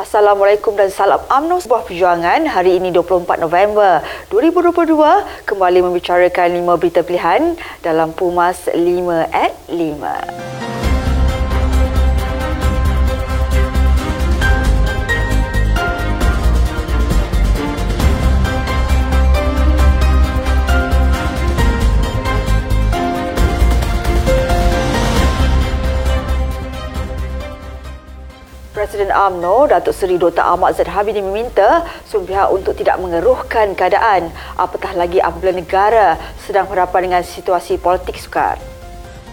Assalamualaikum dan salam UMNO sebuah perjuangan hari ini 24 November 2022 kembali membicarakan lima berita pilihan dalam Pumas 5 at 5. Presiden AMNO, Datuk Seri Dr. Ahmad Zaid Habibie meminta semua pihak untuk tidak mengeruhkan keadaan apatah lagi apabila negara sedang berhadapan dengan situasi politik sukar.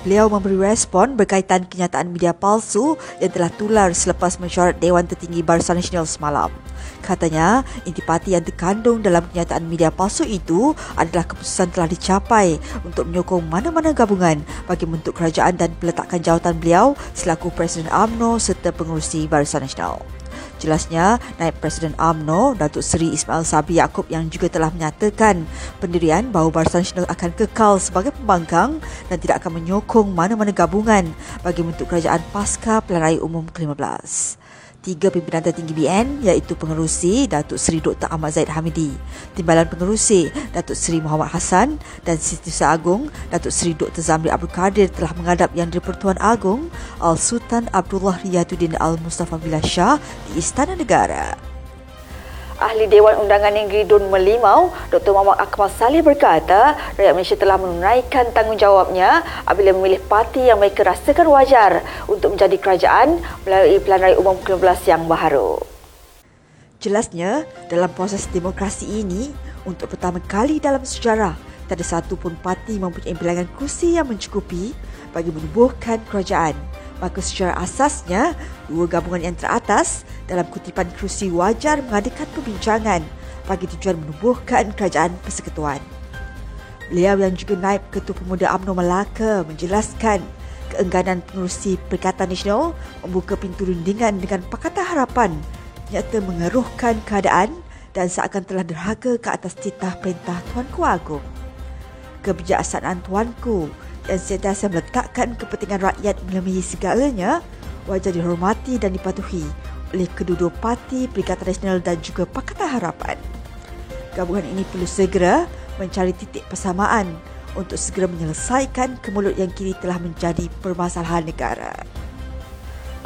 Beliau memberi respon berkaitan kenyataan media palsu yang telah tular selepas mesyuarat Dewan Tertinggi Barisan Nasional semalam. Katanya, intipati yang terkandung dalam kenyataan media palsu itu adalah keputusan telah dicapai untuk menyokong mana-mana gabungan bagi bentuk kerajaan dan peletakan jawatan beliau selaku Presiden AMNO serta pengurusi Barisan Nasional. Jelasnya, Naib Presiden AMNO, Datuk Seri Ismail Sabri Yaakob yang juga telah menyatakan pendirian bahawa Barisan Nasional akan kekal sebagai pembangkang dan tidak akan menyokong mana-mana gabungan bagi bentuk kerajaan pasca pilihan raya umum ke-15 tiga pimpinan tertinggi BN iaitu pengerusi Datuk Seri Dr. Ahmad Zaid Hamidi, Timbalan Pengerusi Datuk Seri Muhammad Hassan dan Setiausaha Agung Datuk Seri Dr. Zamri Abdul Kadir telah menghadap Yang di-Pertuan Agong Al-Sultan Abdullah Riyatuddin Al-Mustafa Billah Shah di Istana Negara. Ahli Dewan Undangan Negeri Dun Melimau, Dr. Muhammad Akmal Saleh berkata, rakyat Malaysia telah menunaikan tanggungjawabnya apabila memilih parti yang mereka rasakan wajar untuk menjadi kerajaan melalui Pilihan Raya Umum ke-15 yang baharu. Jelasnya, dalam proses demokrasi ini, untuk pertama kali dalam sejarah, tak ada satu pun parti mempunyai bilangan kursi yang mencukupi bagi menubuhkan kerajaan maka secara asasnya dua gabungan yang teratas dalam kutipan kerusi wajar mengadakan perbincangan bagi tujuan menubuhkan kerajaan persekutuan. Beliau yang juga naib Ketua Pemuda UMNO Melaka menjelaskan keengganan pengurusi Perikatan Nasional membuka pintu rundingan dengan Pakatan Harapan nyata mengeruhkan keadaan dan seakan telah derhaka ke atas titah perintah Tuanku Agong. Kebijaksanaan Tuanku yang sentiasa meletakkan kepentingan rakyat melebihi segalanya wajar dihormati dan dipatuhi oleh kedua-dua parti Perikatan Nasional dan juga Pakatan Harapan. Gabungan ini perlu segera mencari titik persamaan untuk segera menyelesaikan kemulut yang kini telah menjadi permasalahan negara.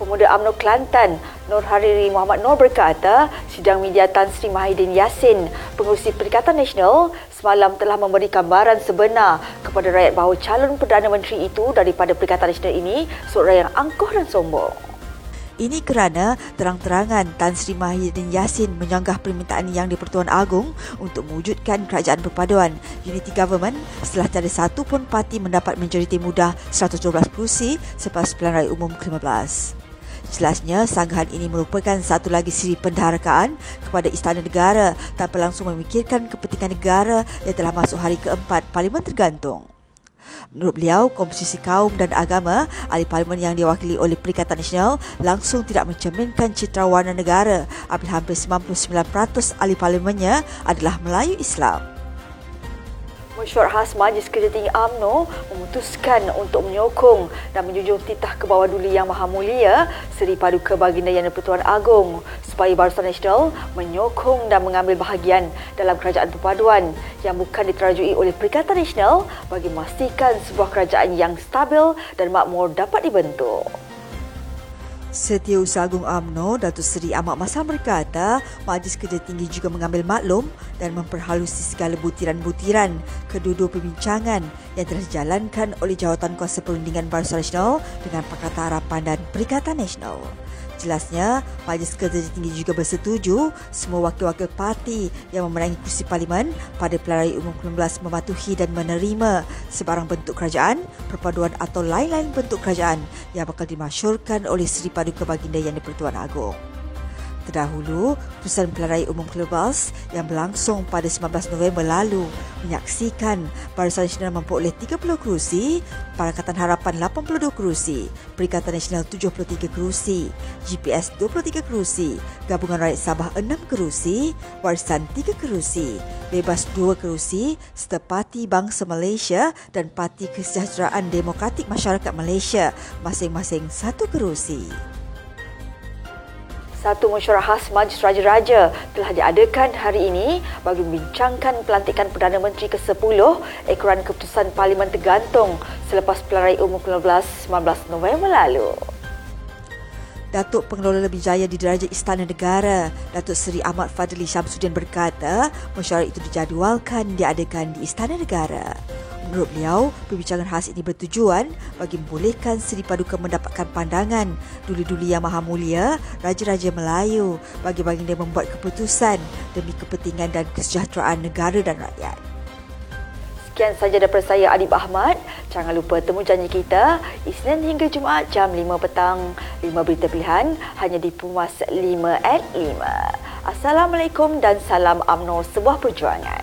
Pemuda UMNO Kelantan, Nur Hariri Muhammad Nur berkata, sidang media Tan Sri Mahidin Yassin, pengurusi Perikatan Nasional, semalam telah memberi gambaran sebenar kepada rakyat bahawa calon Perdana Menteri itu daripada Perikatan Nasional ini seorang yang angkuh dan sombong. Ini kerana terang-terangan Tan Sri Mahidin Yassin menyanggah permintaan Yang di-Pertuan Agong untuk mewujudkan kerajaan perpaduan Unity Government setelah tiada satu pun parti mendapat majoriti mudah 112 kerusi selepas pilihan raya umum ke-15. Jelasnya, sanggahan ini merupakan satu lagi siri pendaharakan kepada Istana Negara tanpa langsung memikirkan kepentingan negara yang telah masuk hari keempat Parlimen tergantung. Menurut beliau, komposisi kaum dan agama ahli parlimen yang diwakili oleh Perikatan Nasional langsung tidak mencerminkan citra warna negara apabila hampir 99% ahli parlimennya adalah Melayu Islam. Mesyuarat khas Majlis Kerja Tinggi AMNO memutuskan untuk menyokong dan menjunjung titah ke bawah duli Yang Maha Mulia Seri Paduka Baginda Yang Pertuan Agong supaya Barisan Nasional menyokong dan mengambil bahagian dalam kerajaan perpaduan yang bukan diterajui oleh Perikatan Nasional bagi memastikan sebuah kerajaan yang stabil dan makmur dapat dibentuk. Setiausaha Agung AMNO, Datuk Seri Ahmad Masam berkata, Majlis Kerja Tinggi juga mengambil maklum dan memperhalusi segala butiran-butiran kedua-dua perbincangan yang telah dijalankan oleh Jawatan Kuasa Perundingan Barisan Nasional dengan Pakatan Harapan dan Perikatan Nasional. Jelasnya, Majlis Kerja Tinggi juga bersetuju semua wakil-wakil parti yang memenangi kursi parlimen pada pilihan raya umum ke-19 mematuhi dan menerima sebarang bentuk kerajaan, perpaduan atau lain-lain bentuk kerajaan yang bakal dimasyurkan oleh Seri Paduka Baginda Yang di-Pertuan Agong. Terdahulu, Pusat Raya Umum Kelebas yang berlangsung pada 19 November lalu menyaksikan Barisan Nasional memperoleh 30 kerusi, Pakatan Harapan 82 kerusi, Perikatan Nasional 73 kerusi, GPS 23 kerusi, Gabungan Rakyat Sabah 6 kerusi, Warisan 3 kerusi, Bebas 2 kerusi, serta Parti Bangsa Malaysia dan Parti Kesejahteraan Demokratik Masyarakat Malaysia masing-masing 1 kerusi. Satu mesyuarat khas Majlis Raja-Raja telah diadakan hari ini bagi membincangkan pelantikan Perdana Menteri ke-10 ekoran keputusan Parlimen tergantung selepas pelarai umum 19 November lalu. Datuk Pengelola Lebih Jaya di Diraja Istana Negara, Datuk Seri Ahmad Fadli Syamsuddin berkata, mesyuarat itu dijadualkan diadakan di Istana Negara. Menurut beliau, perbincangan khas ini bertujuan bagi membolehkan Seri Paduka mendapatkan pandangan duli-duli yang maha mulia, Raja-Raja Melayu bagi baginda membuat keputusan demi kepentingan dan kesejahteraan negara dan rakyat. Sekian saja daripada saya Adib Ahmad. Jangan lupa temu janji kita Isnin hingga Jumaat jam 5 petang. 5 berita pilihan hanya di Pumas 5 at 5. Assalamualaikum dan salam UMNO sebuah perjuangan.